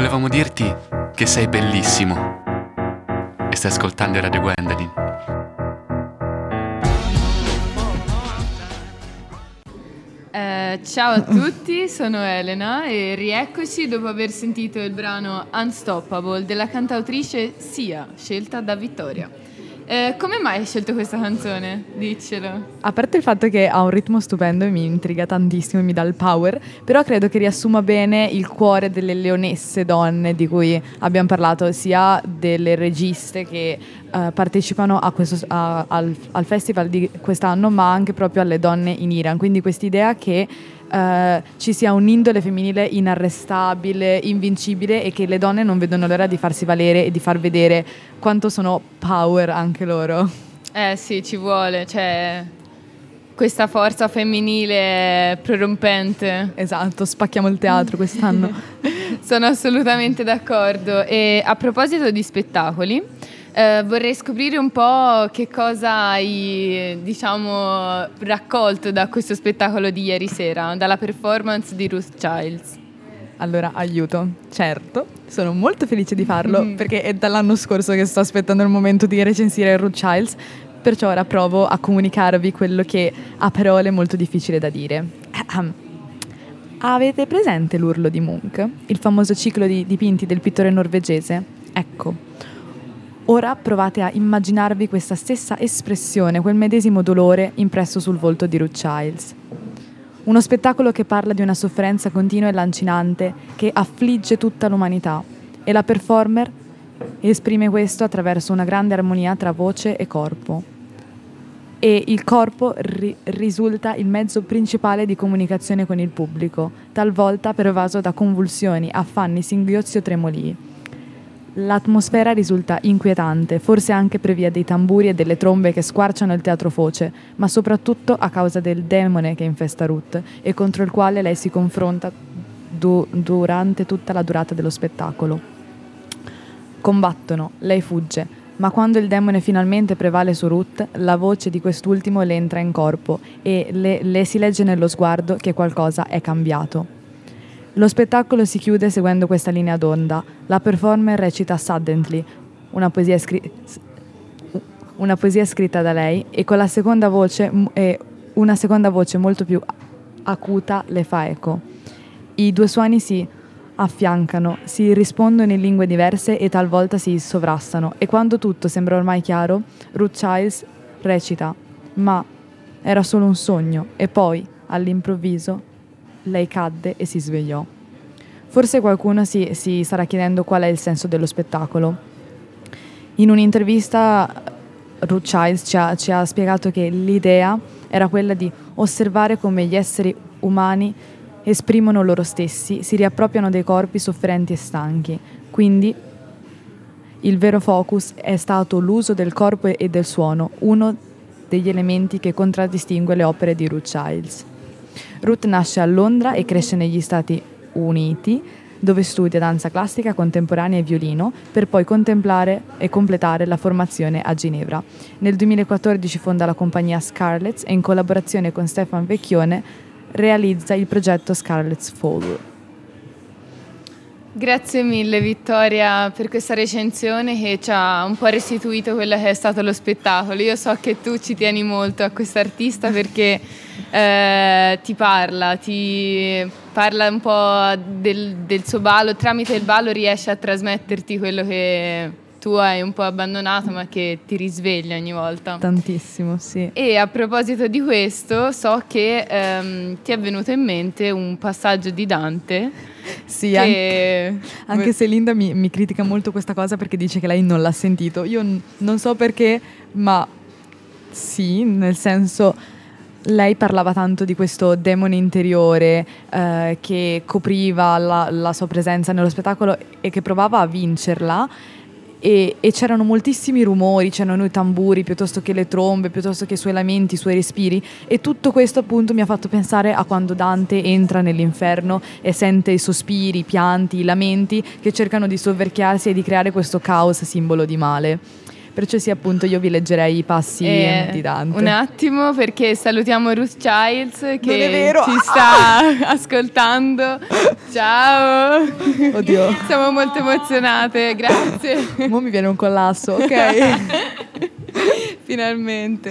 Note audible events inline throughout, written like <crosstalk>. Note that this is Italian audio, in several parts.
volevamo dirti che sei bellissimo. E stai ascoltando Radio Gwendolyn. Eh, ciao a tutti, sono Elena e rieccoci dopo aver sentito il brano Unstoppable della cantautrice Sia, scelta da Vittoria. Eh, come mai hai scelto questa canzone? Diccelo. A parte il fatto che ha un ritmo stupendo e mi intriga tantissimo e mi dà il power, però credo che riassuma bene il cuore delle leonesse donne di cui abbiamo parlato, sia delle registe che uh, partecipano questo, a, al, al festival di quest'anno, ma anche proprio alle donne in Iran. Quindi quest'idea che Uh, ci sia un'indole femminile inarrestabile, invincibile e che le donne non vedono l'ora di farsi valere e di far vedere quanto sono power anche loro. Eh sì, ci vuole, cioè questa forza femminile prorompente. Esatto, spacchiamo il teatro quest'anno. <laughs> sono assolutamente d'accordo. E a proposito di spettacoli, eh, vorrei scoprire un po' che cosa hai, diciamo, raccolto da questo spettacolo di ieri sera, dalla performance di Ruth Childs. Allora, aiuto, certo, sono molto felice di farlo mm. perché è dall'anno scorso che sto aspettando il momento di recensire Ruth Childs, perciò ora provo a comunicarvi quello che a parole è molto difficile da dire. Avete presente l'urlo di Munch, il famoso ciclo di dipinti del pittore norvegese? Ecco, Ora provate a immaginarvi questa stessa espressione, quel medesimo dolore impresso sul volto di Ruth Childs. Uno spettacolo che parla di una sofferenza continua e lancinante che affligge tutta l'umanità e la performer esprime questo attraverso una grande armonia tra voce e corpo. E il corpo ri- risulta il mezzo principale di comunicazione con il pubblico, talvolta pervaso da convulsioni, affanni, singhiozzi o tremolii. L'atmosfera risulta inquietante, forse anche per via dei tamburi e delle trombe che squarciano il teatro foce, ma soprattutto a causa del demone che infesta Ruth e contro il quale lei si confronta du- durante tutta la durata dello spettacolo. Combattono, lei fugge, ma quando il demone finalmente prevale su Ruth, la voce di quest'ultimo le entra in corpo e le, le si legge nello sguardo che qualcosa è cambiato. Lo spettacolo si chiude seguendo questa linea d'onda. La performer recita Suddenly, una poesia, scri- una poesia scritta da lei, e con la seconda voce, e una seconda voce molto più acuta le fa eco. I due suoni si affiancano, si rispondono in lingue diverse e talvolta si sovrastano, e quando tutto sembra ormai chiaro, Ruth Childs recita, ma era solo un sogno, e poi, all'improvviso, lei cadde e si svegliò. Forse qualcuno si, si starà chiedendo qual è il senso dello spettacolo. In un'intervista Ruth Childs ci ha, ci ha spiegato che l'idea era quella di osservare come gli esseri umani esprimono loro stessi, si riappropriano dei corpi sofferenti e stanchi. Quindi il vero focus è stato l'uso del corpo e del suono, uno degli elementi che contraddistingue le opere di Ruth Childs. Ruth nasce a Londra e cresce negli Stati Uniti, dove studia danza classica, contemporanea e violino, per poi contemplare e completare la formazione a Ginevra. Nel 2014 fonda la compagnia Scarlett e in collaborazione con Stefan Vecchione realizza il progetto Scarlett's Fall. Grazie mille Vittoria per questa recensione che ci ha un po' restituito quello che è stato lo spettacolo. Io so che tu ci tieni molto a quest'artista <laughs> perché eh, ti parla, ti parla un po' del, del suo ballo, tramite il ballo riesce a trasmetterti quello che tu hai un po' abbandonato ma che ti risveglia ogni volta. Tantissimo, sì. E a proposito di questo, so che ehm, ti è venuto in mente un passaggio di Dante. Sì, anche, anche, se Linda mi, mi, critica molto questa cosa perché dice che lei non l'ha sentito. Io n- non so perché, ma sì, nel senso lei parlava tanto di questo demone interiore eh, che copriva la, la, sua presenza nello spettacolo e che provava a vincerla e, e, c'erano moltissimi rumori, c'erano i tamburi piuttosto che le trombe, piuttosto che i suoi lamenti, i suoi respiri e tutto questo appunto mi ha fatto pensare a quando Dante entra nell'inferno e sente i sospiri, i pianti, i lamenti che cercano di soverchiarsi e di creare questo caos simbolo di male. Perciò sì, appunto, io vi leggerei i passi Eh, di Dante. Un attimo perché salutiamo Ruth Childs che ci sta <laughs> ascoltando. Ciao. Oddio. Siamo molto emozionate, grazie. Mo mi viene un collasso, ok? <laughs> Finalmente.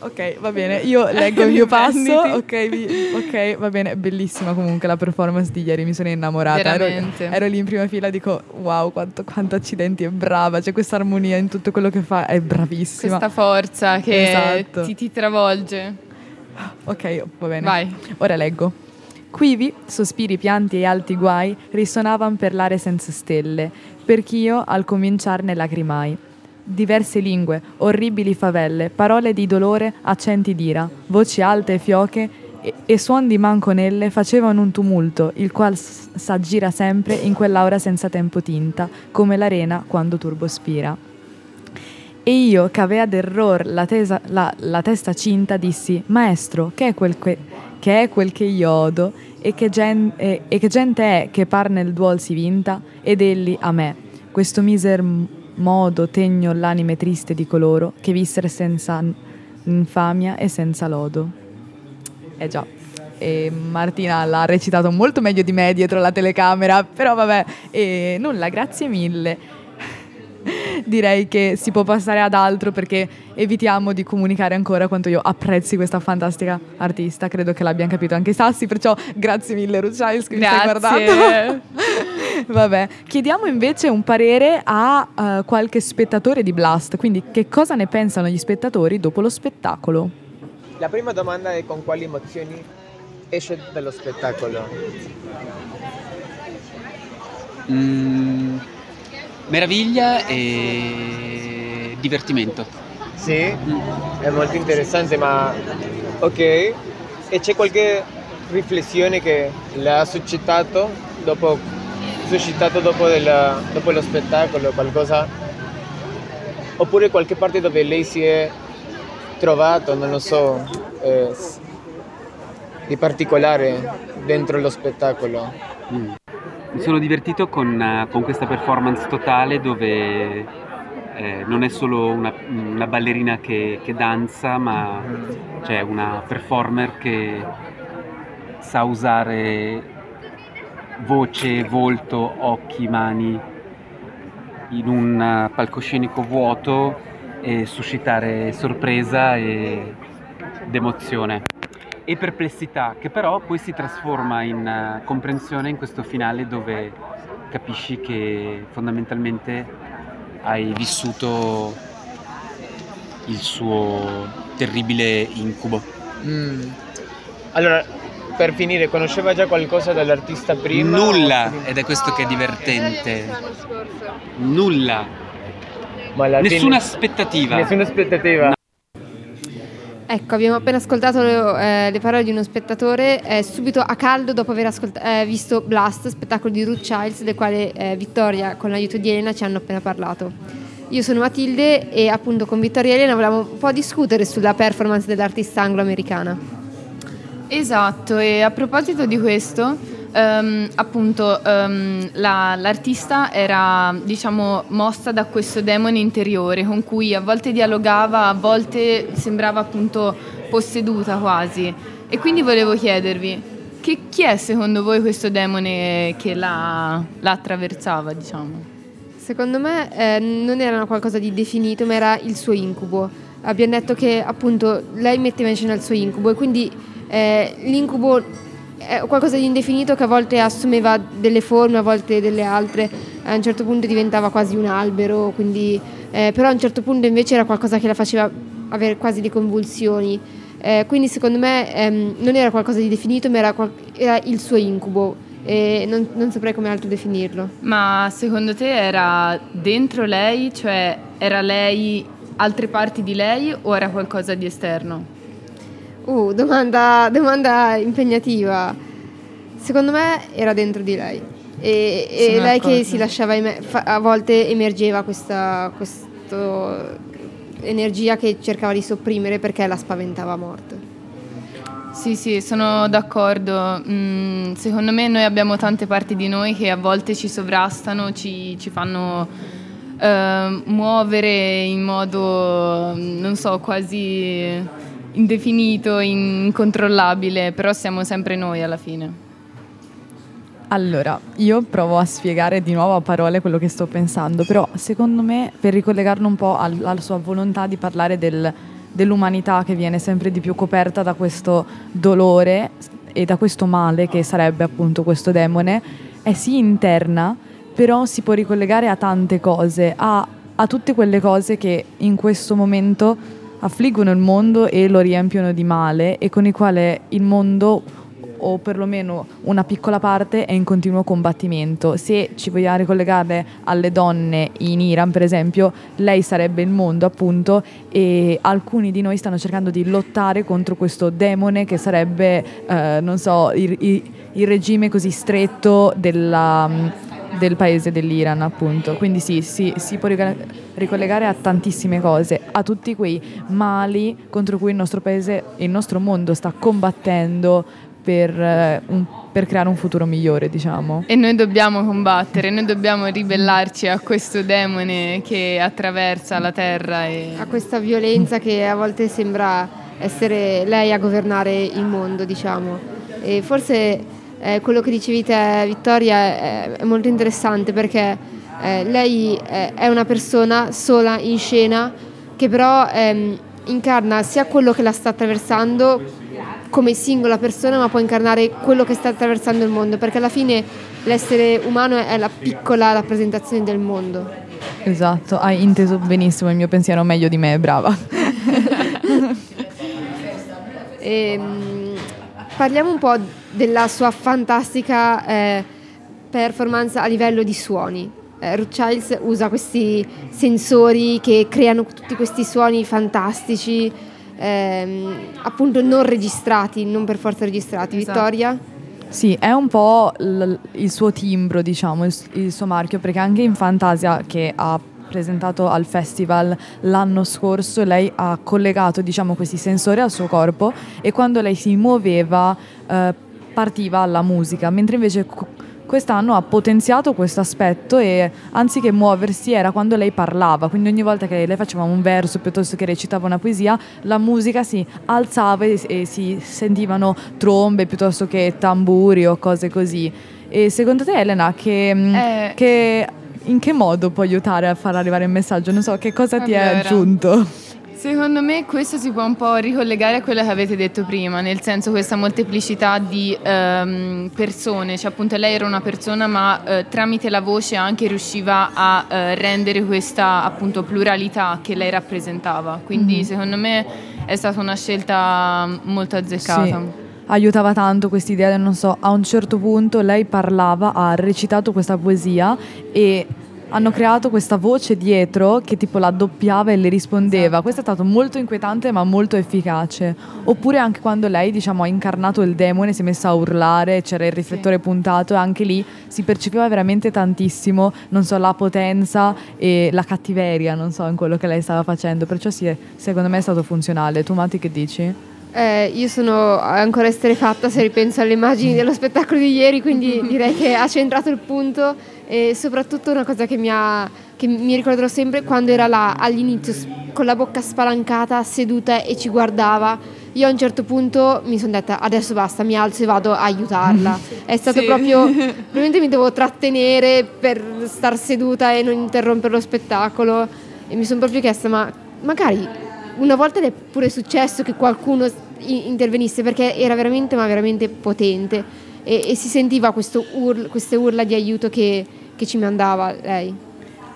Ok, va bene. Io leggo il mio <laughs> passo. Prenditi. Ok, vi- ok, va bene. Bellissima comunque la performance di ieri, mi sono innamorata. Ero, ero lì in prima fila e dico, wow, quanto, quanto accidenti, è brava. C'è questa armonia in tutto quello che fa, è bravissima. Questa forza che Esatto. ti, ti travolge. Ok, va bene. Vai. Ora leggo. Quivi, sospiri pianti e alti guai risonavan per l'are senza stelle, perch'io al cominciarne lacrimai. Diverse lingue, orribili favelle, parole di dolore, accenti d'ira, voci alte e fioche e, e suon di manconelle facevano un tumulto, il qual s'aggira sempre in quell'aura senza tempo tinta, come l'arena quando turbo spira. E io, che avea d'error la, tesa- la- la testa cinta, dissi: Maestro, che è quel che, che è quel che io odo? E che, gen- e- e che gente è che par nel duol si vinta? Ed egli a me, questo miser modo tegno l'anime triste di coloro che vissero senza infamia e senza lodo. Eh già. E Martina l'ha recitato molto meglio di me dietro la telecamera, però vabbè, e nulla, grazie mille direi che si può passare ad altro perché evitiamo di comunicare ancora quanto io apprezzi questa fantastica artista. Credo che l'abbiano capito anche i sassi, perciò grazie mille Ruth Childs che mi stai Grazie. guardando. <laughs> Vabbè, chiediamo invece un parere a eh, qualche spettatore di Blast, quindi che cosa ne pensano gli spettatori dopo lo spettacolo? La prima domanda è con quali emozioni esce dallo spettacolo. Mm, meraviglia e divertimento. Sì, è molto interessante, ma ok. E c'è qualche riflessione che le ha suscitato dopo, suscitato dopo, della- dopo lo spettacolo, qualcosa? Oppure qualche parte dove lei si è trovato, non lo so, eh, di particolare dentro lo spettacolo? Mm. Mi sono divertito con, eh, con questa performance totale dove eh, non è solo una, una ballerina che, che danza, ma c'è una performer che sa usare voce, volto, occhi, mani in un eh, palcoscenico vuoto e suscitare sorpresa ed emozione e perplessità che però poi si trasforma in eh, comprensione in questo finale dove capisci che fondamentalmente hai vissuto il suo terribile incubo. Mm. Allora, per finire, conosceva già qualcosa dell'artista prima? Nulla, ed è questo che è divertente. Nulla, Ma alla fine- nessuna aspettativa. Nessuna aspettativa. Ecco, abbiamo appena ascoltato eh, le parole di uno spettatore eh, subito a caldo dopo aver ascolt- eh, visto Blast, spettacolo di Ruth Childs, del quale eh, Vittoria con l'aiuto di Elena ci hanno appena parlato. Io sono Matilde e appunto con Vittoria e Elena volevamo un po' discutere sulla performance dell'artista anglo-americana. Esatto, e a proposito di questo, ehm, appunto ehm, la- l'artista era diciamo mossa da questo demone interiore con cui a volte dialogava, a volte sembrava appunto posseduta quasi. E quindi volevo chiedervi, che, chi è secondo voi questo demone che la, la attraversava, diciamo? Secondo me eh, non era qualcosa di definito, ma era il suo incubo. Abbiamo detto che appunto lei metteva in scena il suo incubo e quindi eh, l'incubo è qualcosa di indefinito che a volte assumeva delle forme, a volte delle altre, a un certo punto diventava quasi un albero, quindi, eh, però a un certo punto invece era qualcosa che la faceva avere quasi le convulsioni. Eh, quindi secondo me ehm, non era qualcosa di definito, ma era, qual- era il suo incubo e non, non saprei come altro definirlo. Ma secondo te era dentro lei, cioè era lei altre parti di lei o era qualcosa di esterno? Uh, domanda, domanda impegnativa. Secondo me era dentro di lei. E, e lei che si lasciava eme- fa- a volte emergeva questa energia che cercava di sopprimere perché la spaventava a morte. Sì, sì, sono d'accordo. Mm, secondo me noi abbiamo tante parti di noi che a volte ci sovrastano, ci, ci fanno eh, muovere in modo, non so, quasi indefinito, incontrollabile, però siamo sempre noi alla fine. Allora, io provo a spiegare di nuovo a parole quello che sto pensando, però secondo me per ricollegarlo un po' al, alla sua volontà di parlare del, dell'umanità che viene sempre di più coperta da questo dolore e da questo male che sarebbe appunto questo demone, è sì interna, però si può ricollegare a tante cose, a, a tutte quelle cose che in questo momento affliggono il mondo e lo riempiono di male e con i quali il mondo o perlomeno una piccola parte è in continuo combattimento. Se ci vogliamo ricollegare alle donne in Iran, per esempio, lei sarebbe il mondo, appunto, e alcuni di noi stanno cercando di lottare contro questo demone che sarebbe, eh, non so, il, il, il, regime così stretto della del paese dell'Iran, appunto. Quindi sì, sì, si può ricollegare a tantissime cose, a tutti quei mali contro cui il nostro paese e il nostro mondo sta combattendo per, eh, un, per, creare un futuro migliore, diciamo. E noi dobbiamo combattere, noi dobbiamo ribellarci a questo demone che attraversa la terra. E... A questa violenza che a volte sembra essere lei a governare il mondo, diciamo. E forse eh, quello che dicevi te, Vittoria, è, è molto interessante perché eh, lei è, è una persona sola in scena che però ehm, incarna sia quello che la sta attraversando come singola persona, ma può incarnare quello che sta attraversando il mondo, perché alla fine l'essere umano è la piccola rappresentazione del mondo. Esatto, hai inteso benissimo il mio pensiero meglio di me, brava. e, <laughs> ehm, parliamo un po' della sua fantastica eh, performance a livello di suoni. Eh, Ruth Childs usa questi sensori che creano tutti questi suoni fantastici, ehm, appunto non registrati, non per forza registrati. Esatto. Vittoria? Sì, è un po' l- il suo timbro, diciamo, il, il suo marchio, perché anche in Fantasia che ha presentato al festival l'anno scorso, lei ha collegato diciamo, questi sensori al suo corpo e quando lei si muoveva eh, partiva la musica, mentre invece quest'anno ha potenziato questo aspetto e anziché muoversi era quando lei parlava, quindi ogni volta che lei faceva un verso piuttosto che recitava una poesia, la musica si alzava e, e si sentivano trombe piuttosto che tamburi o cose così. E secondo te Elena che, mm, eh. che in che modo può aiutare a far arrivare il messaggio? Non so, che cosa ti è aggiunto? Secondo me questo si può un po' ricollegare a quello che avete detto prima, nel senso questa molteplicità di um, persone, cioè appunto lei era una persona ma uh, tramite la voce anche riusciva a uh, rendere questa appunto pluralità che lei rappresentava, quindi mm-hmm. secondo me è stata una scelta molto azzeccata. Sì aiutava tanto questa idea, non so, a un certo punto lei parlava, ha recitato questa poesia e hanno creato questa voce dietro che tipo la doppiava e le rispondeva. Esatto. Questo è stato molto inquietante ma molto efficace. Oppure anche quando lei diciamo ha incarnato il demone, si è messa a urlare, c'era il riflettore sì. puntato e anche lì si percepiva veramente tantissimo, non so, la potenza e la cattiveria, non so, in quello che lei stava facendo. Perciò sì, secondo me è stato funzionale. Tu Mati che dici? Eh, io sono ancora esterefatta se ripenso alle immagini dello spettacolo di ieri, quindi <laughs> direi che ha centrato il punto e soprattutto una cosa che mi, ha, che mi ricorderò sempre quando era là all'inizio con la bocca spalancata, seduta e ci guardava. Io a un certo punto mi sono detta adesso basta, mi alzo e vado a aiutarla. È stato sì. proprio, <laughs> probabilmente mi devo trattenere per star seduta e non interrompere lo spettacolo e mi sono proprio chiesta ma magari una volta è pure successo che qualcuno intervenisse perché era veramente ma veramente potente e, e si sentiva urla, queste urla di aiuto che, che ci mandava lei.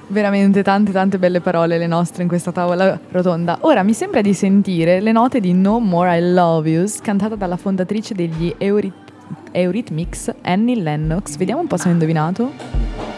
Veramente tante tante belle parole le nostre in questa tavola rotonda. Ora mi sembra di sentire le note di No More I Love You cantata dalla fondatrice degli Eurythmics, Annie Lennox. Vediamo un po' se ho indovinato.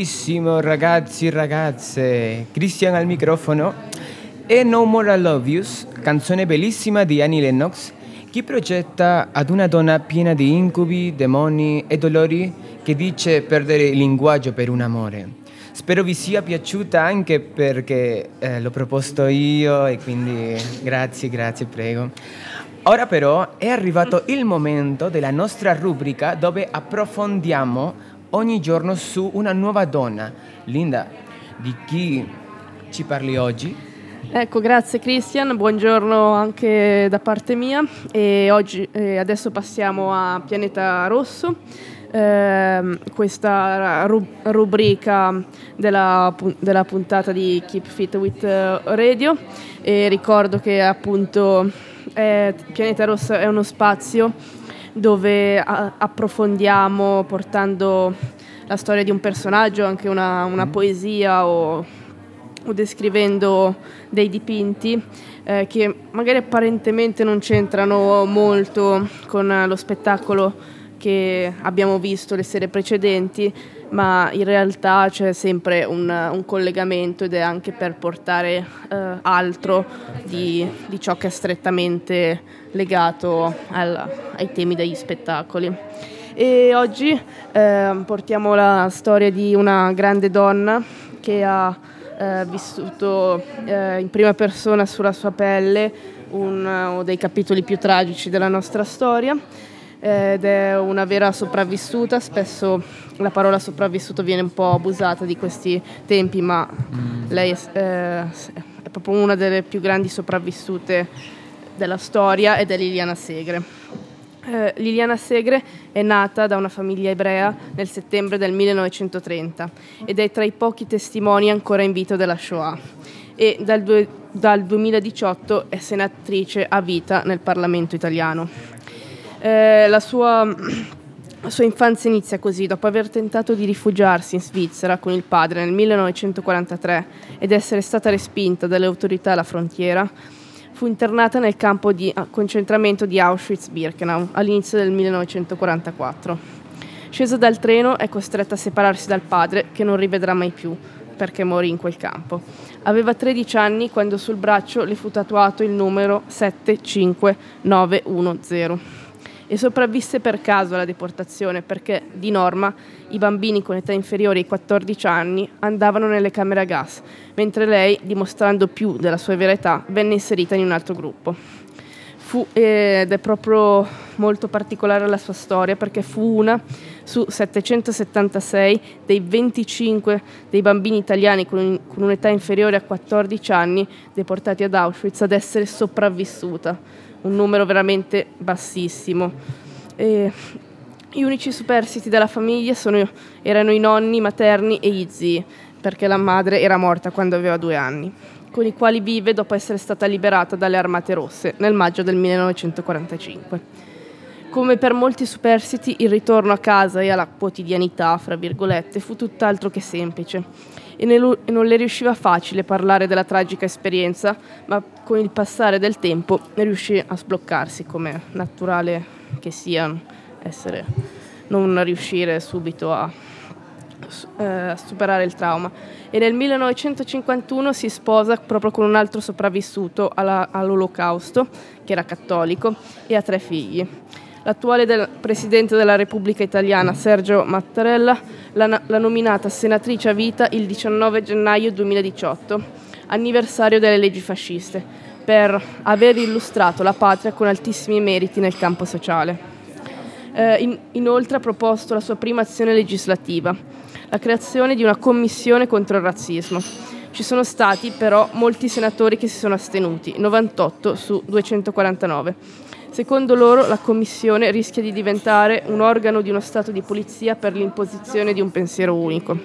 Bellissimo ragazzi e ragazze, Christian al microfono e No More I Love Yous, canzone bellissima di Annie Lennox che progetta ad una donna piena di incubi, demoni e dolori che dice perdere il linguaggio per un amore. Spero vi sia piaciuta anche perché eh, l'ho proposto io e quindi grazie, grazie, prego. Ora però è arrivato il momento della nostra rubrica dove approfondiamo ogni giorno su una nuova donna. Linda, di chi ci parli oggi? Ecco, grazie Christian, buongiorno anche da parte mia e oggi, eh, adesso passiamo a Pianeta Rosso, eh, questa ru- rubrica della, della, puntata di Keep Fit with Radio e ricordo che appunto eh, Pianeta Rosso è uno spazio dove approfondiamo portando la storia di un personaggio, anche una, una mm. poesia o, o, descrivendo dei dipinti eh, che magari apparentemente non c'entrano molto con lo spettacolo che abbiamo visto le sere precedenti, ma in realtà c'è sempre un, un collegamento ed è anche per portare eh, altro di, di, ciò che è strettamente legato al, ai temi degli spettacoli. E oggi eh, portiamo la storia di una grande donna che ha eh, vissuto eh, in prima persona sulla sua pelle uno dei capitoli più tragici della nostra storia ed è una vera sopravvissuta, spesso la parola sopravvissuto viene un po' abusata di questi tempi, ma mm. lei è, eh, è, proprio una delle più grandi sopravvissute della storia ed è Liliana Segre. Eh, Liliana Segre è nata da una famiglia ebrea nel settembre del 1930 ed è tra i pochi testimoni ancora in vita della Shoah e dal, due, dal 2018 è senatrice a vita nel Parlamento italiano. Eh, la, sua, la sua infanzia inizia così, dopo aver tentato di rifugiarsi in Svizzera con il padre nel 1943 ed essere stata respinta dalle autorità alla frontiera, fu internata nel campo di concentramento di Auschwitz-Birkenau all'inizio del 1944. Scesa dal treno è costretta a separarsi dal padre che non rivedrà mai più perché morì in quel campo. Aveva 13 anni quando sul braccio le fu tatuato il numero 75910 e sopravvisse per caso alla deportazione perché, di norma, i bambini con età inferiore ai 14 anni andavano nelle camere a gas, mentre lei, dimostrando più della sua vera età, venne inserita in un altro gruppo. Fu, ed è proprio molto particolare la sua storia perché fu una su 776 dei 25 dei bambini italiani con, con un'età inferiore a 14 anni deportati ad Auschwitz ad essere sopravvissuta un numero veramente bassissimo. E gli unici superstiti della famiglia sono, erano i nonni materni e gli zii, perché la madre era morta quando aveva due anni, con i quali vive dopo essere stata liberata dalle Armate Rosse nel maggio del 1945. Come per molti superstiti, il ritorno a casa e alla quotidianità, fra virgolette, fu tutt'altro che semplice e, non le riusciva facile parlare della tragica esperienza, ma con il passare del tempo riuscì a sbloccarsi, come naturale che sia essere, non riuscire subito a, eh, a superare il trauma. E nel 1951 si sposa proprio con un altro sopravvissuto alla, all'olocausto, che era cattolico, e ha tre figli. L'attuale del Presidente della Repubblica Italiana, Sergio Mattarella, l'ha, l'ha nominata senatrice a vita il 19 gennaio 2018, anniversario delle leggi fasciste, per aver illustrato la patria con altissimi meriti nel campo sociale. Eh, in, inoltre ha proposto la sua prima azione legislativa, la creazione di una commissione contro il razzismo. Ci sono stati però molti senatori che si sono astenuti, 98 su 249 Secondo loro la Commissione rischia di diventare un organo di uno Stato di polizia per l'imposizione di un pensiero unico.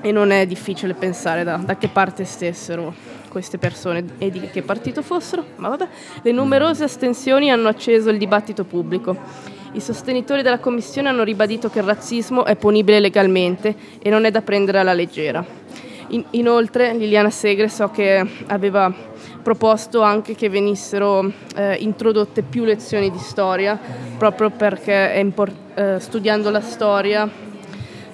E non è difficile pensare da, da che parte stessero queste persone e di che partito fossero, ma vabbè, le numerose astensioni hanno acceso il dibattito pubblico. I sostenitori della Commissione hanno ribadito che il razzismo è punibile legalmente e non è da prendere alla leggera. In, inoltre Liliana Segre so che aveva proposto anche che venissero eh, introdotte più lezioni di storia, proprio perché import- eh, studiando la storia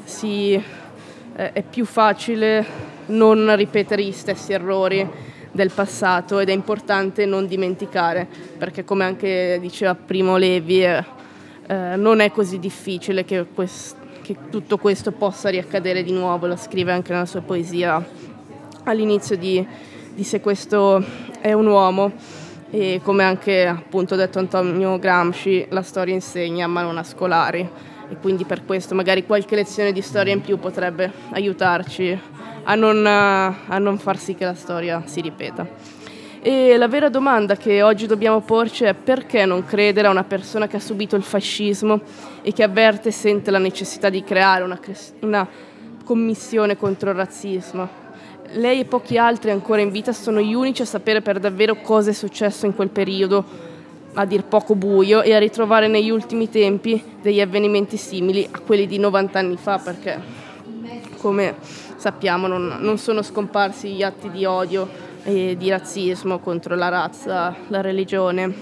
si, eh, è più facile non ripetere gli stessi errori del passato ed è importante non dimenticare, perché come anche diceva Primo Levi, eh, eh, non è così difficile che, quest- che tutto questo possa riaccadere di nuovo, lo scrive anche nella sua poesia. All'inizio di, di Se questo è un uomo e come anche appunto detto Antonio Gramsci, la storia insegna ma non a scolari e quindi per questo magari qualche lezione di storia in più potrebbe aiutarci a non, a non far sì che la storia si ripeta. E la vera domanda che oggi dobbiamo porci è perché non credere a una persona che ha subito il fascismo e che avverte e sente la necessità di creare una, una commissione contro il razzismo. Lei e pochi altri ancora in vita sono gli unici a sapere per davvero cosa è successo in quel periodo, a dir poco buio, e a ritrovare negli ultimi tempi degli avvenimenti simili a quelli di 90 anni fa, perché come sappiamo non, non sono scomparsi gli atti di odio e di razzismo contro la razza, la religione,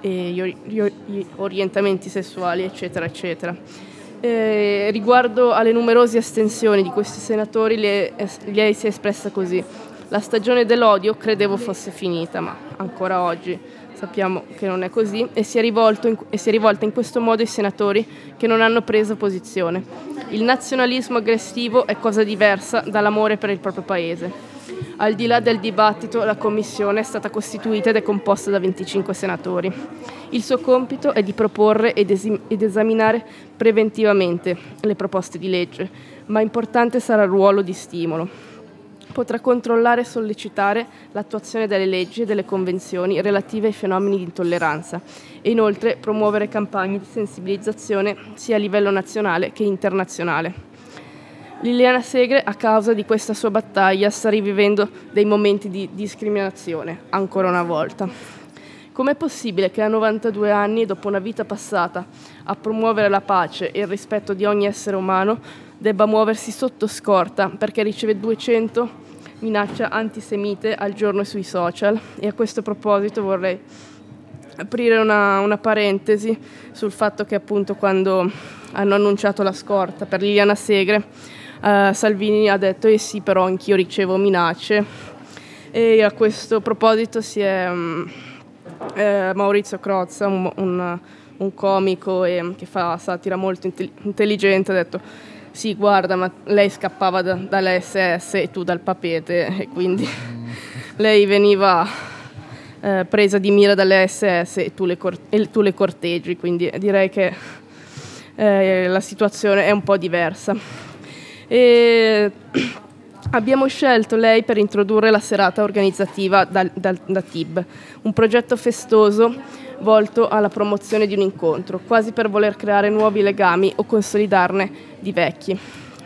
gli, gli orientamenti sessuali, eccetera, eccetera. Eh, riguardo alle numerose astensioni di questi senatori, lei, lei si è espressa così. La stagione dell'odio credevo fosse finita, ma ancora oggi sappiamo che non è così, e si è, in, e si è rivolta in questo modo ai senatori che non hanno preso posizione. Il nazionalismo aggressivo è cosa diversa dall'amore per il proprio paese. Al di là del dibattito, la commissione è stata costituita ed è composta da 25 senatori. Il suo compito è di proporre ed, esim- ed esaminare preventivamente le proposte di legge, ma importante sarà il ruolo di stimolo potrà controllare e sollecitare l'attuazione delle leggi e delle convenzioni relative ai fenomeni di intolleranza e inoltre promuovere campagne di sensibilizzazione sia a livello nazionale che internazionale. Liliana Segre, a causa di questa sua battaglia, sta rivivendo dei momenti di discriminazione, ancora una volta. Com'è possibile che a 92 anni, dopo una vita passata a promuovere la pace e il rispetto di ogni essere umano, debba muoversi sotto scorta perché riceve 200 minaccia antisemite al giorno sui social e a questo proposito vorrei aprire una, una, parentesi sul fatto che appunto quando hanno annunciato la scorta per Liliana Segre eh, Salvini ha detto eh sì però anch'io ricevo minacce e a questo proposito si è um, eh, Maurizio Crozza un, un, un comico e, che fa satira molto intelligente ha detto sì, guarda, ma lei scappava da, dall'SS e tu dal papete e quindi <laughs> lei veniva eh, presa di mira dalle SS e tu le, cor- e tu le corteggi, quindi direi che eh, la situazione è un po' diversa. E <clears throat> abbiamo scelto lei per introdurre la serata organizzativa da, da, da TIB, un progetto festoso volto alla promozione di un incontro, quasi per voler creare nuovi legami o consolidarne di vecchi.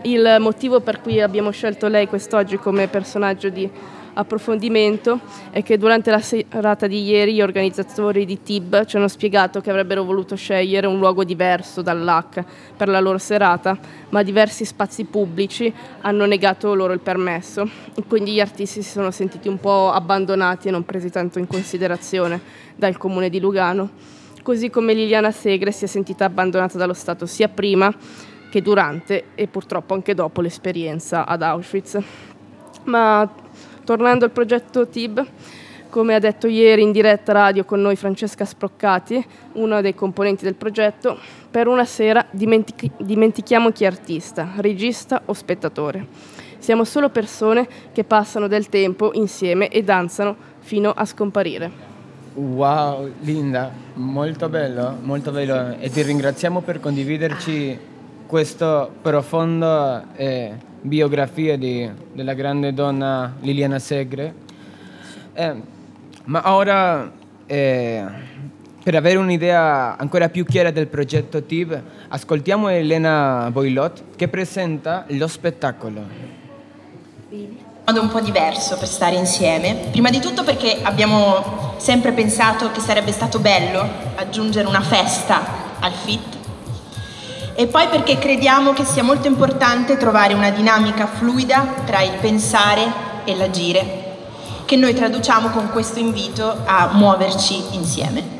Il motivo per cui abbiamo scelto lei quest'oggi come personaggio di approfondimento è che durante la serata di ieri gli organizzatori di TIB ci hanno spiegato che avrebbero voluto scegliere un luogo diverso dall'HAC per la loro serata, ma diversi spazi pubblici hanno negato loro il permesso e quindi gli artisti si sono sentiti un po' abbandonati e non presi tanto in considerazione dal comune di Lugano, così come Liliana Segre si è sentita abbandonata dallo Stato sia prima che durante e purtroppo anche dopo l'esperienza ad Auschwitz. Ma Tornando al progetto TIB, come ha detto ieri in diretta radio con noi Francesca Sproccati, una dei componenti del progetto, per una sera dimentichi- dimentichiamo chi è artista, regista o spettatore. Siamo solo persone che passano del tempo insieme e danzano fino a scomparire. Wow, Linda, molto bello, molto bello e ti ringraziamo per condividerci questo profondo eh, biografia di, della grande donna Liliana Segre. Eh, ma ora, eh, per avere un'idea ancora più chiara del progetto TIB, ascoltiamo Elena Boilot che presenta lo spettacolo. modo un po' diverso per stare insieme. Prima di tutto perché abbiamo sempre pensato che sarebbe stato bello aggiungere una festa al fit e poi perché crediamo che sia molto importante trovare una dinamica fluida tra il pensare e l'agire, che noi traduciamo con questo invito a muoverci insieme.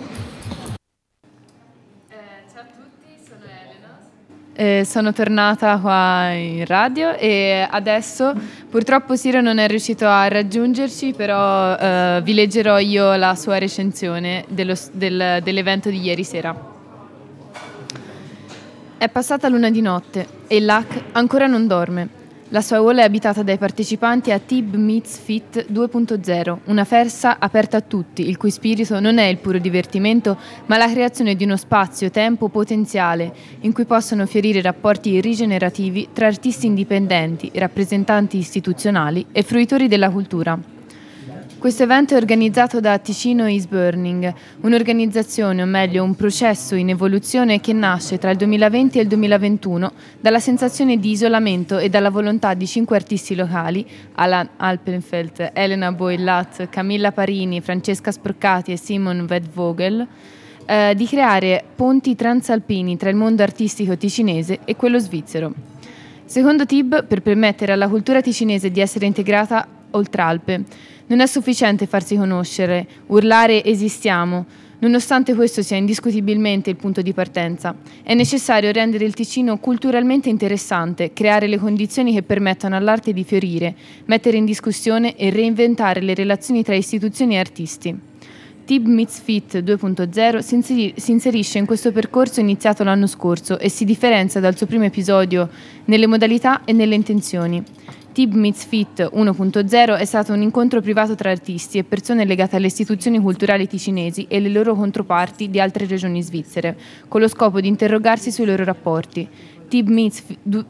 Eh, sono tornata qua in radio e adesso purtroppo Siro non è riuscito a raggiungerci, però eh, vi leggerò io la sua recensione dello, del, dell'evento di ieri sera. È passata l'una di notte e l'AC ancora non dorme. La sua hall è abitata dai partecipanti a Tib Meets Fit 2.0, una festa aperta a tutti, il cui spirito non è il puro divertimento, ma la creazione di uno spazio-tempo potenziale in cui possono fiorire rapporti rigenerativi tra artisti indipendenti, rappresentanti istituzionali e fruitori della cultura. Questo evento è organizzato da Ticino is Burning, un'organizzazione, o meglio un processo in evoluzione che nasce tra il 2020 e il 2021 dalla sensazione di isolamento e dalla volontà di cinque artisti locali, Alan Alpenfeld, Elena Boillat, Camilla Parini, Francesca Sproccati e Simon Vedvogel, eh, di creare ponti transalpini tra il mondo artistico ticinese e quello svizzero. Secondo Tib, per permettere alla cultura ticinese di essere integrata oltre Alpe, non è sufficiente farsi conoscere, urlare esistiamo, nonostante questo sia indiscutibilmente il punto di partenza. È necessario rendere il Ticino culturalmente interessante, creare le condizioni che permettano all'arte di fiorire, mettere in discussione e reinventare le relazioni tra istituzioni e artisti. Tib Meets Fit 2.0 si inserisce in questo percorso iniziato l'anno scorso e si differenzia dal suo primo episodio nelle modalità e nelle intenzioni. Tib Meets Fit 1.0 è stato un incontro privato tra artisti e persone legate alle istituzioni culturali ticinesi e le loro controparti di altre regioni svizzere, con lo scopo di interrogarsi sui loro rapporti. Tib Meets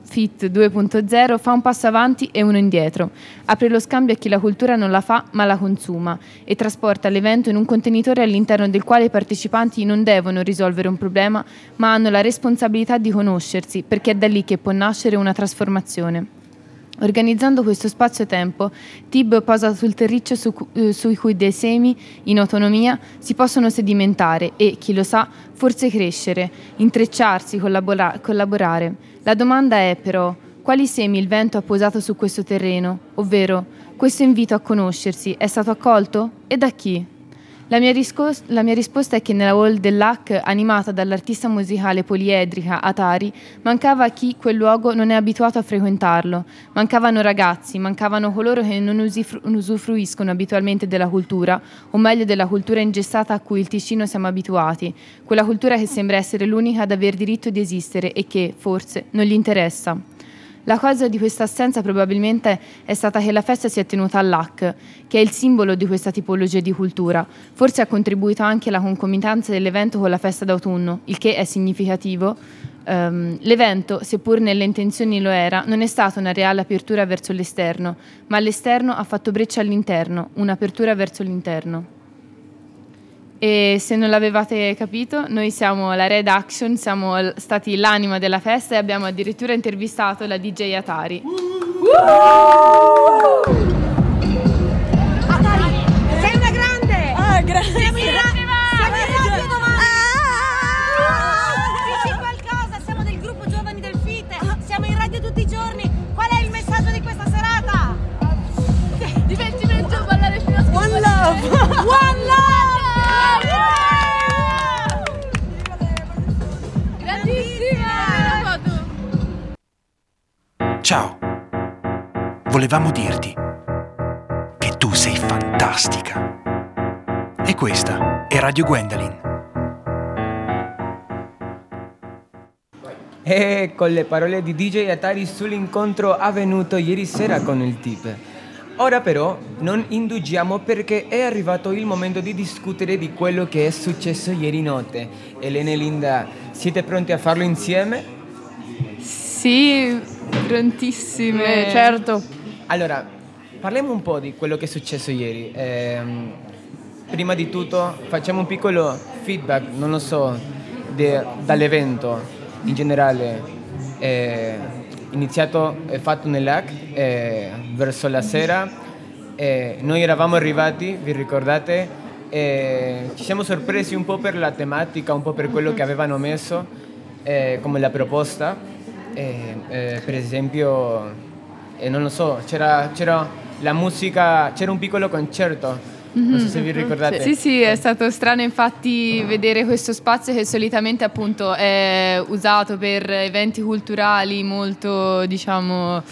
Fit 2.0 fa un passo avanti e uno indietro, apre lo scambio a chi la cultura non la fa ma la consuma e trasporta l'evento in un contenitore all'interno del quale i partecipanti non devono risolvere un problema ma hanno la responsabilità di conoscersi perché è da lì che può nascere una trasformazione. Organizzando questo spazio-tempo, Tib posa sul terriccio su, eh, sui cui dei semi, in autonomia, si possono sedimentare e, chi lo sa, forse crescere, intrecciarsi, collabora- collaborare. La domanda è però, quali semi il vento ha posato su questo terreno? Ovvero, questo invito a conoscersi è stato accolto? E da chi? La mia, riscos- la mia, risposta è che nella hall dell'HAC, animata dall'artista musicale poliedrica Atari, mancava chi quel luogo non è abituato a frequentarlo. Mancavano ragazzi, mancavano coloro che non usifru- usufruiscono abitualmente della cultura, o meglio della cultura ingessata a cui il Ticino siamo abituati, quella cultura che sembra essere l'unica ad aver diritto di esistere e che, forse, non gli interessa. La causa di questa assenza probabilmente è stata che la festa si è tenuta all'AC, che è il simbolo di questa tipologia di cultura. Forse ha contribuito anche la concomitanza dell'evento con la festa d'autunno, il che è significativo. Um, l'evento, seppur nelle intenzioni lo era, non è stata una reale apertura verso l'esterno, ma l'esterno ha fatto breccia all'interno, un'apertura verso l'interno. E se non l'avevate capito, noi siamo la Red Action, siamo stati l'anima della festa e abbiamo addirittura intervistato la DJ Atari. Uh! Atari, sei una grande! Ah, grazie! Siamo in, ra- siamo in radio domani! Ah! Dici qualcosa, siamo del gruppo Giovani del FIT, siamo in radio tutti i giorni. Qual è il messaggio di questa serata? Divertimento, ballare fino a scoprire! One love! One love! Ciao, volevamo dirti che tu sei fantastica. E questa è Radio Gwendolyn. E con le parole di DJ Atari sull'incontro avvenuto ieri sera con il TIP. Ora però non indugiamo perché è arrivato il momento di discutere di quello che è successo ieri notte. Elena e Linda, siete pronti a farlo insieme? Sì, prontissime. Eh, certo. Allora, parliamo un po' di quello che è successo ieri. Eh, prima di tutto facciamo un piccolo feedback, non lo so, de, dall'evento in generale. Eh, iniziato e fatto nell'AC eh, verso la sera. Eh, noi eravamo arrivati, vi ricordate? Eh, ci siamo sorpresi un po' per la tematica, un po' per quello che avevano messo eh, come la proposta. Eh, eh, per esempio, eh, non lo so, c'era, c'era la musica, c'era un piccolo concerto. Non so se vi ricordate. Sì, sì, è stato strano infatti vedere questo spazio che solitamente appunto è usato per eventi culturali molto, diciamo,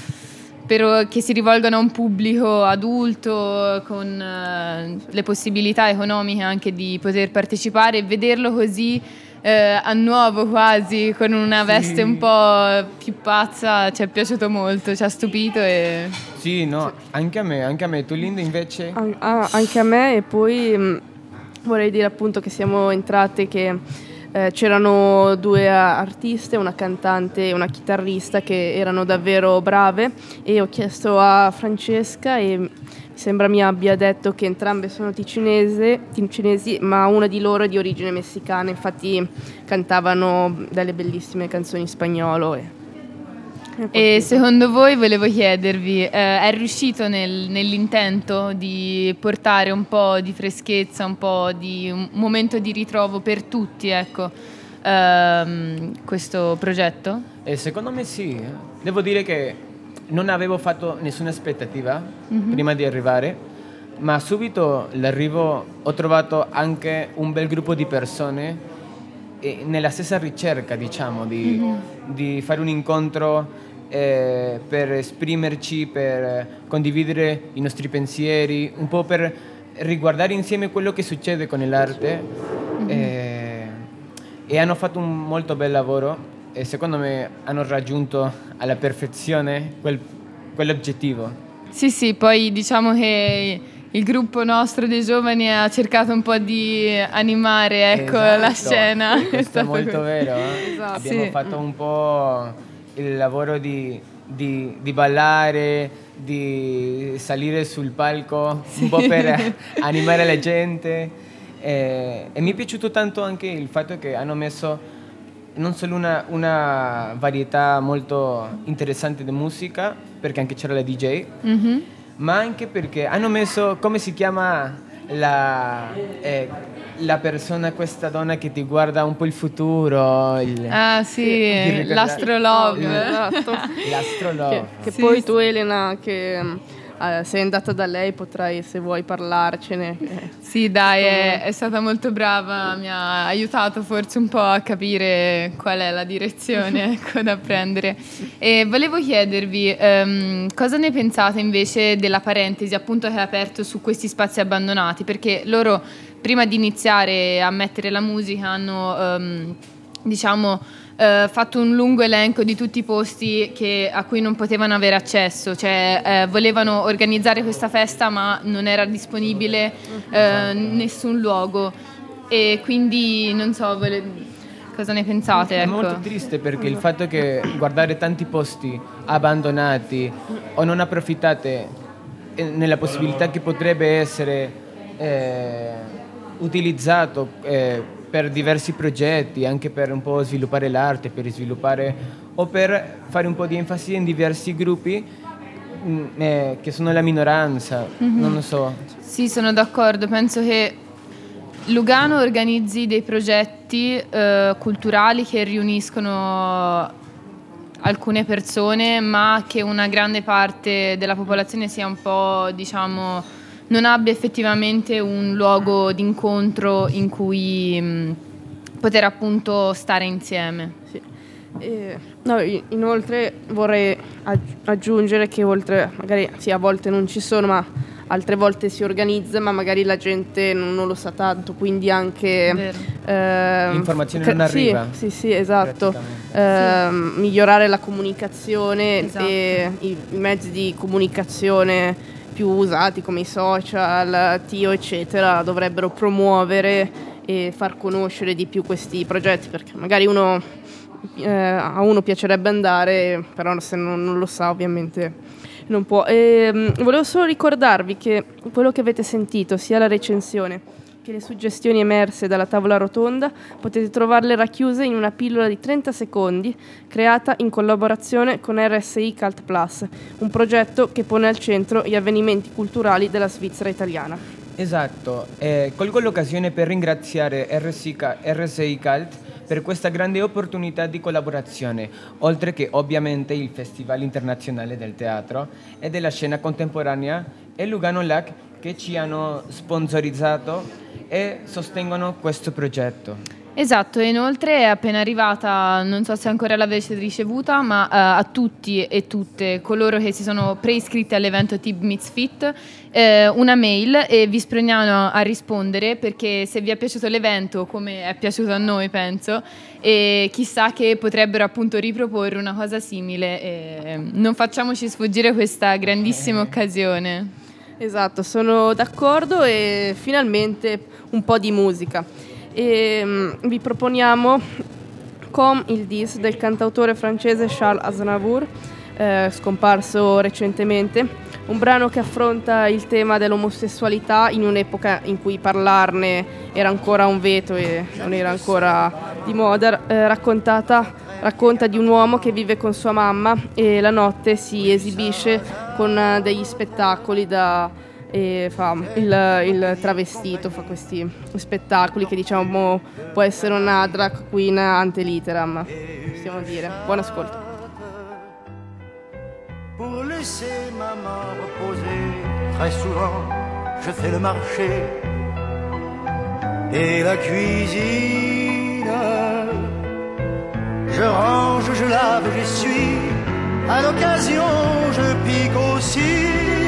per- che si rivolgono a un pubblico adulto con eh, le possibilità economiche anche di poter partecipare e vederlo così eh, a nuovo quasi con una veste un po' più pazza ci è piaciuto molto, ci ha stupito e Sì, no, anche a me, anche a me. Tu Linda invece? An- ah, anche a me e poi mh, vorrei dire appunto che siamo entrate che eh, c'erano due artiste, una cantante e una chitarrista che erano davvero brave e ho chiesto a Francesca e sembra mi abbia detto che entrambe sono ticinese, ticinesi ma una di loro è di origine messicana, infatti cantavano delle bellissime canzoni in spagnolo e E secondo voi, volevo chiedervi, eh, è riuscito nel- nell'intento di portare un po' di freschezza, un po' di un momento di ritrovo per tutti, ecco, ehm, questo progetto? Eh, secondo me sì. Devo dire che non avevo fatto nessuna aspettativa Mhm. prima di arrivare, ma subito l'arrivo ho trovato anche un bel gruppo di persone nella stessa ricerca, diciamo, di, di fare un incontro eh, per esprimerci, per condividere i nostri pensieri, un po' per riguardare insieme quello che succede con l'arte. Eh, e hanno fatto un molto bel lavoro e secondo me hanno raggiunto alla perfezione quel- quell'obiettivo. Sì, sì, poi diciamo che il gruppo nostro dei giovani ha cercato un po' di animare ecco, la Esatto. scena. Questo è <laughs> stato molto così. vero. eh? Esatto. Abbiamo Sì. fatto un po' il lavoro di, di- di ballare, di salire sul palco, un po' per <laughs> animare la gente. E, e mi è piaciuto tanto anche il fatto che hanno messo non solo una, una varietà molto interessante di musica, perché anche c'era la DJ, Mhm. ma anche perché hanno messo, come si chiama la, eh, la persona, questa donna che ti guarda un po' il futuro? Il, Ah sì, ricorda- l'astrolove. Esatto. <laughs> L'astrolove. Che, che Sì, poi tu Elena che eh, sei andata da lei potrai se vuoi parlarcene. Sì, dai, è, è stata molto brava, mi ha aiutato forse un po' a capire qual è la direzione <laughs> ecco, da prendere. E volevo chiedervi ehm, cosa ne pensate invece della parentesi appunto che ha aperto su questi spazi abbandonati, perché loro prima di iniziare a mettere la musica hanno, ehm, diciamo, eh, fatto un lungo elenco di tutti i posti che- a cui non potevano avere accesso, cioè eh, volevano organizzare questa festa ma non era disponibile eh, nessun luogo e quindi non so vole- cosa ne pensate. È Ecco. molto triste perché il fatto che guardare tanti posti abbandonati o non approfittate eh, nella possibilità che potrebbe essere eh, utilizzato eh, per diversi progetti, anche per un po' sviluppare l'arte, per sviluppare o per fare un po' di enfasi in diversi gruppi mm, eh, che sono la minoranza, Mhm. non lo so. Sì, sono d'accordo, penso che Lugano organizzi dei progetti eh, culturali che riuniscono alcune persone, ma che una grande parte della popolazione sia un po', diciamo, non abbia effettivamente un luogo d'incontro in cui mh, poter appunto stare insieme. Sì. E, no, inoltre vorrei aggi- aggiungere che oltre, magari sì, a volte non ci sono, ma altre volte si organizza, ma magari la gente non, non lo sa tanto, quindi anche... ehm, L'informazione cre- non sì, arriva. Sì, sì, esatto. Praticamente. Ehm, Migliorare la comunicazione Esatto. e i, i mezzi di comunicazione più usati come i social, Tio, eccetera, dovrebbero promuovere e far conoscere di più questi progetti, perché magari uno eh, a uno piacerebbe andare, però se non, non lo sa ovviamente non può. E, mm, volevo solo ricordarvi che quello che avete sentito, sia la recensione che le suggestioni emerse dalla tavola rotonda, potete trovarle racchiuse in una pillola di 30 secondi creata in collaborazione con RSI Cult Plus, un progetto che pone al centro gli avvenimenti culturali della Svizzera italiana. Esatto, eh, colgo l'occasione per ringraziare RSI, RSI Cult per questa grande opportunità di collaborazione, oltre che ovviamente il Festival Internazionale del Teatro e della Scena Contemporanea e Lugano LAC che ci hanno sponsorizzato e sostengono questo progetto. Esatto, e inoltre è appena arrivata, non so se ancora l'avete ricevuta, ma eh, a tutti e tutte coloro che si sono preiscritti all'evento Tib Meets Fit eh, una mail e vi sproniamo a rispondere perché se vi è piaciuto l'evento come è piaciuto a noi penso e chissà che potrebbero appunto riproporre una cosa simile e non facciamoci sfuggire questa grandissima occasione. Esatto, sono d'accordo e finalmente un po' di musica e um, vi proponiamo Com il Dis del cantautore francese Charles Aznavour, eh, scomparso recentemente, un brano che affronta il tema dell'omosessualità in un'epoca in cui parlarne era ancora un veto e non era ancora di moda, eh, racconta di un uomo che vive con sua mamma e la notte si esibisce con uh, degli spettacoli da e fa il, il, travestito, fa questi spettacoli che diciamo può essere una drag queen ante litteram, possiamo dire. Buon ascolto. Pour laisser maman reposer, très souvent je fais le marché et la cuisine. Je range, je lave, j'essuie, à l'occasion je pique aussi.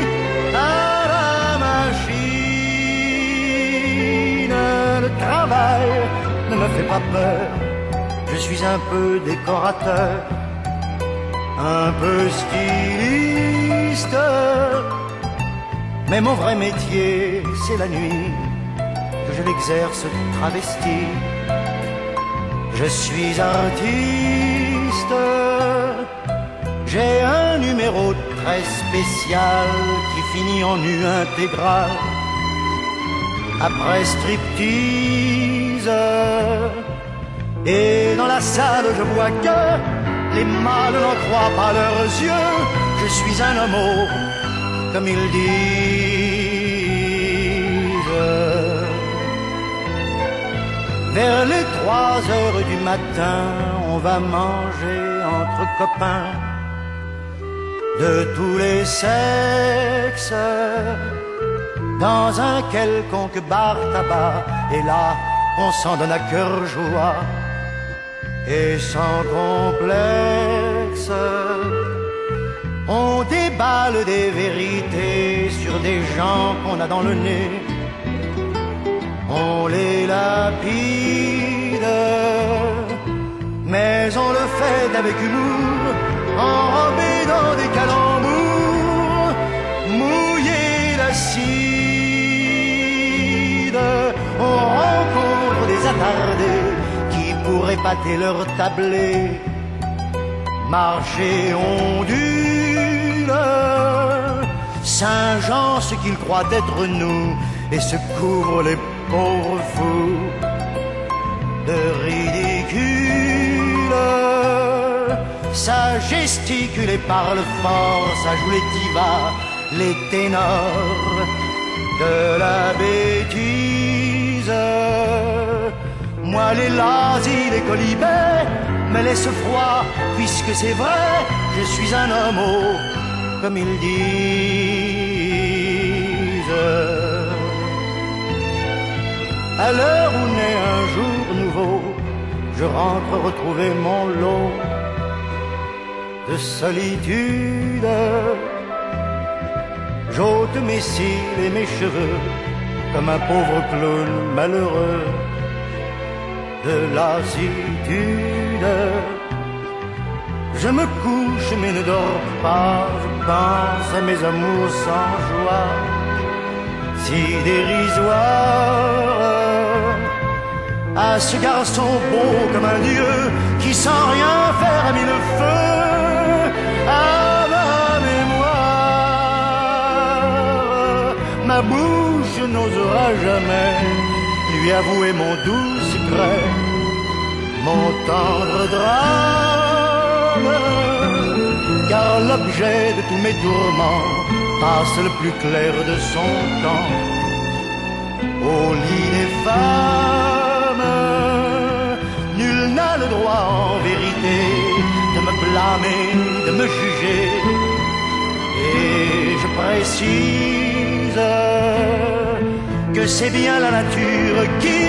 Travail ne me fait pas peur. Je suis un peu décorateur, un peu styliste. Mais mon vrai métier, c'est la nuit, que je l'exerce travesti. Je suis artiste, j'ai un numéro très spécial qui finit en nu intégral après striptease. Et dans la salle, je vois que les mâles n'en croient pas leurs yeux. Je suis un homme, comme ils disent. Vers les trois heures du matin, on va manger entre copains de tous les sexes dans un quelconque bar tabac. Et là, on s'en donne à cœur joie et sans complexe. On déballe des vérités sur des gens qu'on a dans le nez. On les lapide, mais on le fait avec humour, enrobé dans des calembours, mouillé d'acide on rencontre des attardés qui pourraient pâter leur tablé. Marcher ondule, Saint-Jean ce qu'il croit être nous et se couvre les pauvres fous de ridicule. Ça gesticule et parle fort, ça joue les divas, les ténors de la bêtise. Moi, les lazis, les colibets me laissent froid, puisque c'est vrai, je suis un homme, comme ils disent. À l'heure où naît un jour nouveau, je rentre retrouver mon lot de solitude. J'ôte mes cils et mes cheveux comme un pauvre clown malheureux de lassitude. Je me couche mais ne dors pas, je pense à mes amours sans joie, si dérisoires. À ce garçon beau comme un dieu qui sans rien faire a mis le feu. À ma bouche n'osera jamais lui avouer mon doux secret, mon tendre drame, car l'objet de tous mes tourments passe le plus clair de son temps au lit des. Nul n'a le droit en vérité de me blâmer, de me juger, et je précise que c'est bien la nature qui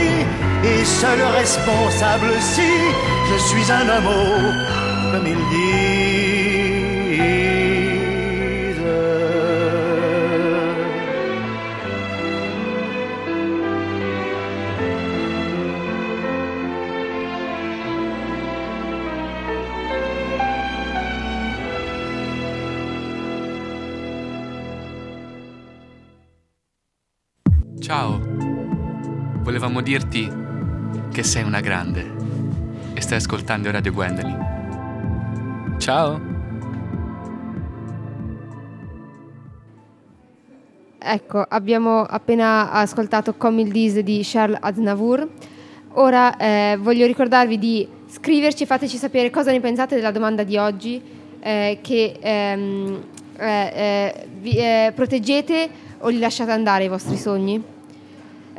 est seule responsable si je suis un homme comme ils disent. Dirti che sei una grande e stai ascoltando Radio Gwendolyn. Ciao! Ecco, abbiamo appena ascoltato Comme il Dis di Charles Aznavour. Ora eh, voglio ricordarvi di scriverci e fateci sapere cosa ne pensate della domanda di oggi, eh, che ehm, eh, eh, vi, eh, proteggete o li lasciate andare i vostri sogni?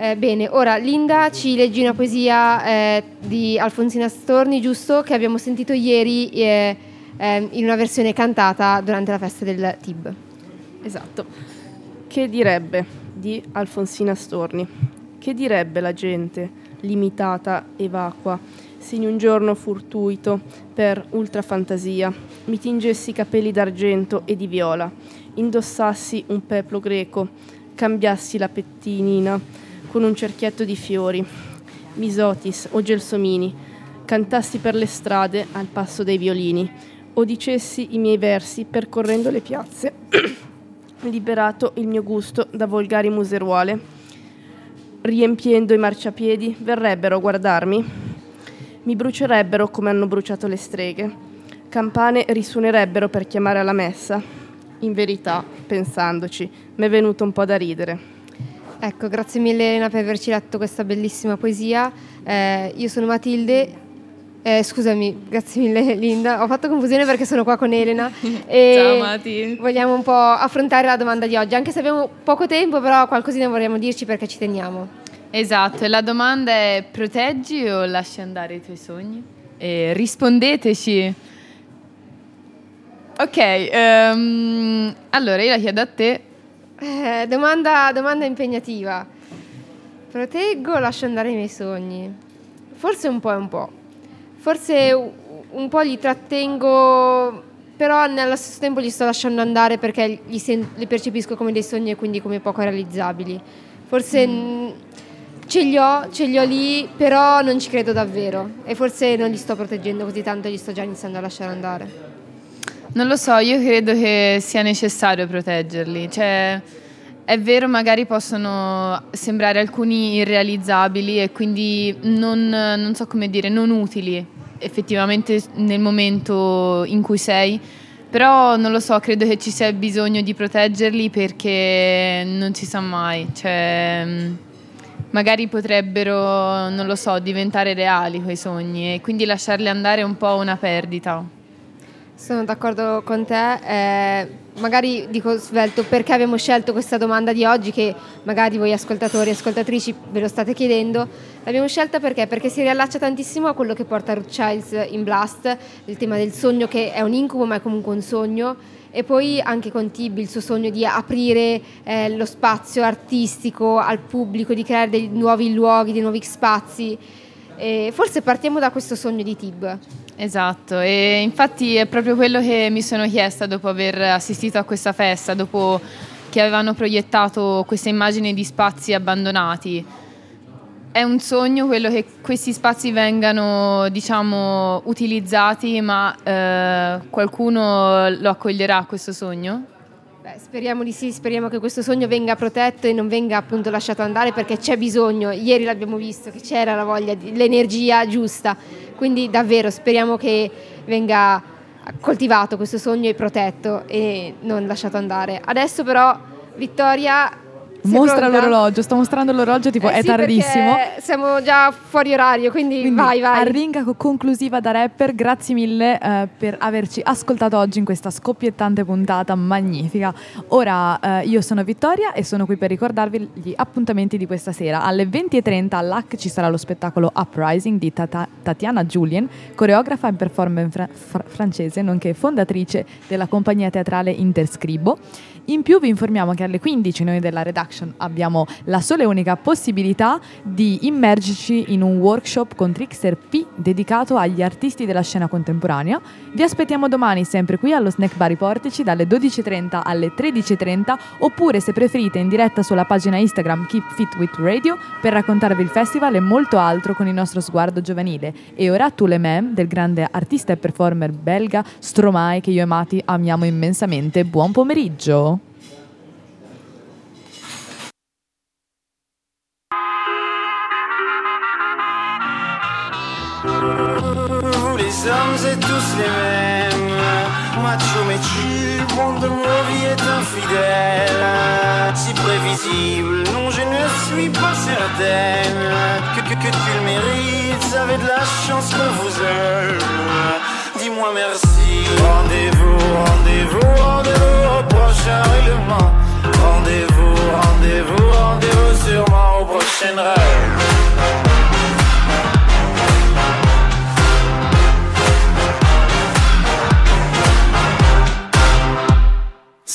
Eh, bene, ora Linda ci leggi una poesia eh, di Alfonsina Storni, giusto? Che abbiamo sentito ieri eh, ehm, in una versione cantata durante la festa del TIB. Esatto. Che direbbe di Alfonsina Storni? Che direbbe la gente, limitata e vacua, se in un giorno fortuito, per ultrafantasia, mi tingessi i capelli d'argento e di viola, indossassi un peplo greco, cambiassi la pettinina con un cerchietto di fiori, misotis o gelsomini, cantassi per le strade al passo dei violini, o dicessi i miei versi percorrendo le piazze, <clears throat> liberato il mio gusto da volgari museruole, riempiendo i marciapiedi, verrebbero a guardarmi, mi brucierebbero come hanno bruciato le streghe, campane risuonerebbero per chiamare alla messa. In verità, pensandoci, mi è venuto un po' da ridere. Ecco, grazie mille Elena per averci letto questa bellissima poesia. Eh, io sono Matilde. Eh, scusami, grazie mille <laughs> Linda. Ho fatto confusione perché sono qua con Elena. <laughs> E Ciao, Mati. Vogliamo un po' affrontare la domanda di oggi, anche se abbiamo poco tempo, però qualcosina vorremmo dirci perché ci teniamo. Esatto, e la domanda è proteggi o lasci andare i tuoi sogni? E rispondeteci. Ok, ehm, allora io la chiedo a te. Eh, domanda, domanda impegnativa. Proteggo o lascio andare i miei sogni? Forse un po' e un po'. Forse un po' li trattengo, però nello stesso tempo li sto lasciando andare perché li, sen- li percepisco come dei sogni e quindi come poco realizzabili. Forse mm, ce li ho, ce li ho lì, però non ci credo davvero. E forse non li sto proteggendo così tanto e li sto già iniziando a lasciare andare. Non lo so, io credo che sia necessario proteggerli. Cioè, è vero, magari possono sembrare alcuni irrealizzabili e quindi non, non so come dire, non utili effettivamente nel momento in cui sei. Però non lo so, credo che ci sia bisogno di proteggerli perché non si sa mai. Cioè, magari potrebbero, non lo so, diventare reali quei sogni e quindi lasciarli andare è un po' una perdita. Sono d'accordo con te, eh, magari dico svelto perché abbiamo scelto questa domanda di oggi che magari voi ascoltatori e ascoltatrici ve lo state chiedendo. L'abbiamo scelta perché? Perché si riallaccia tantissimo a quello che porta Ruth Childs in Blast, il tema del sogno che è un incubo ma è comunque un sogno e poi anche con Tibi il suo sogno di aprire eh, lo spazio artistico al pubblico, di creare dei nuovi luoghi, dei nuovi spazi. E forse partiamo da questo sogno di Tib. Esatto, e infatti è proprio quello che mi sono chiesta dopo aver assistito a questa festa, dopo che avevano proiettato queste immagini di spazi abbandonati. È un sogno quello che questi spazi vengano, diciamo, utilizzati, ma eh, qualcuno lo accoglierà questo sogno? Beh, speriamo di sì, speriamo che questo sogno venga protetto e non venga appunto lasciato andare perché c'è bisogno, ieri l'abbiamo visto che c'era la voglia, l'energia giusta, quindi davvero speriamo che venga coltivato questo sogno e protetto e non lasciato andare. Adesso però Vittoria Mostra pronta? l'orologio, sto mostrando l'orologio, tipo Eh è sì, tardissimo. Siamo già fuori orario, quindi, Quindi, vai, vai. Arringa co- conclusiva da rapper, grazie mille eh, per averci ascoltato oggi in questa scoppiettante puntata magnifica. Ora eh, io sono Vittoria e sono qui per ricordarvi gli appuntamenti di questa sera. Alle 20.30 all'AC ci sarà lo spettacolo Uprising di Tata- Tatiana Julien, coreografa e performer fra- fra- francese, nonché fondatrice della compagnia teatrale Interscribo. In più vi informiamo che alle 15 noi della Redaction abbiamo la sola e unica possibilità di immergerci in un workshop con Trickster P dedicato agli artisti della scena contemporanea. Vi aspettiamo domani sempre qui allo Snack Bar Portici dalle 12.30 alle 13.30 oppure se preferite in diretta sulla pagina Instagram Keep Fit With Radio per raccontarvi il festival e molto altro con il nostro sguardo giovanile. E ora tu le mem del grande artista e performer belga Stromae che io e Mati amiamo immensamente. Buon pomeriggio! Hommes êtes tous les mêmes. Macho mais monde de vie est infidèle. Si prévisible, non je ne suis pas certaine. Que, que, que tu le mérites, vous avez de la chance qu'on vous aime Dis-moi merci. Rendez-vous,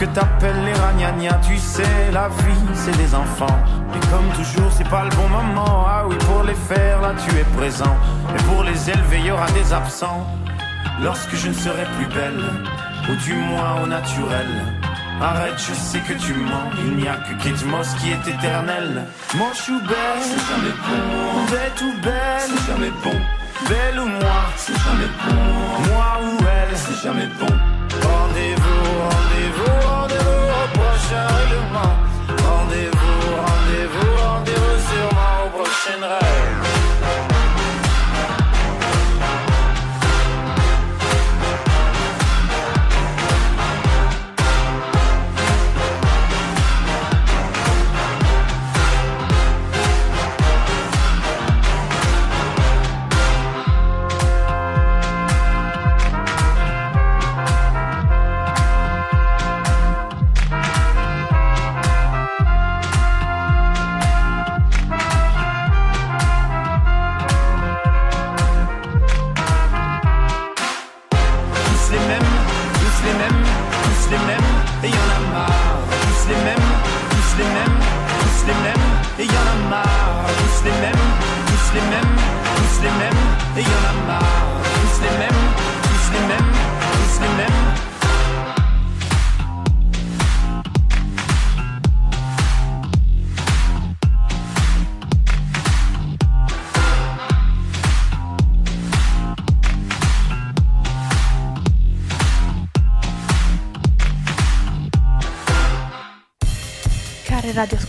que t'appelles les ragnagnas Tu sais, la vie, c'est des enfants Et comme toujours, c'est pas le bon moment Ah oui, pour les faire, là, tu es présent Et pour les élever, il y aura des absents Lorsque je ne serai plus belle Ou du moins au naturel Arrête, je sais que tu mens. Il n'y a que Kate Moss qui est éternelle. Moi, je suis belle, c'est jamais bon. Bête ou belle, c'est jamais bon. Belle ou moi,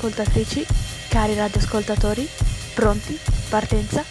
radioascoltatrici, cari radioascoltatori, pronti? Partenza?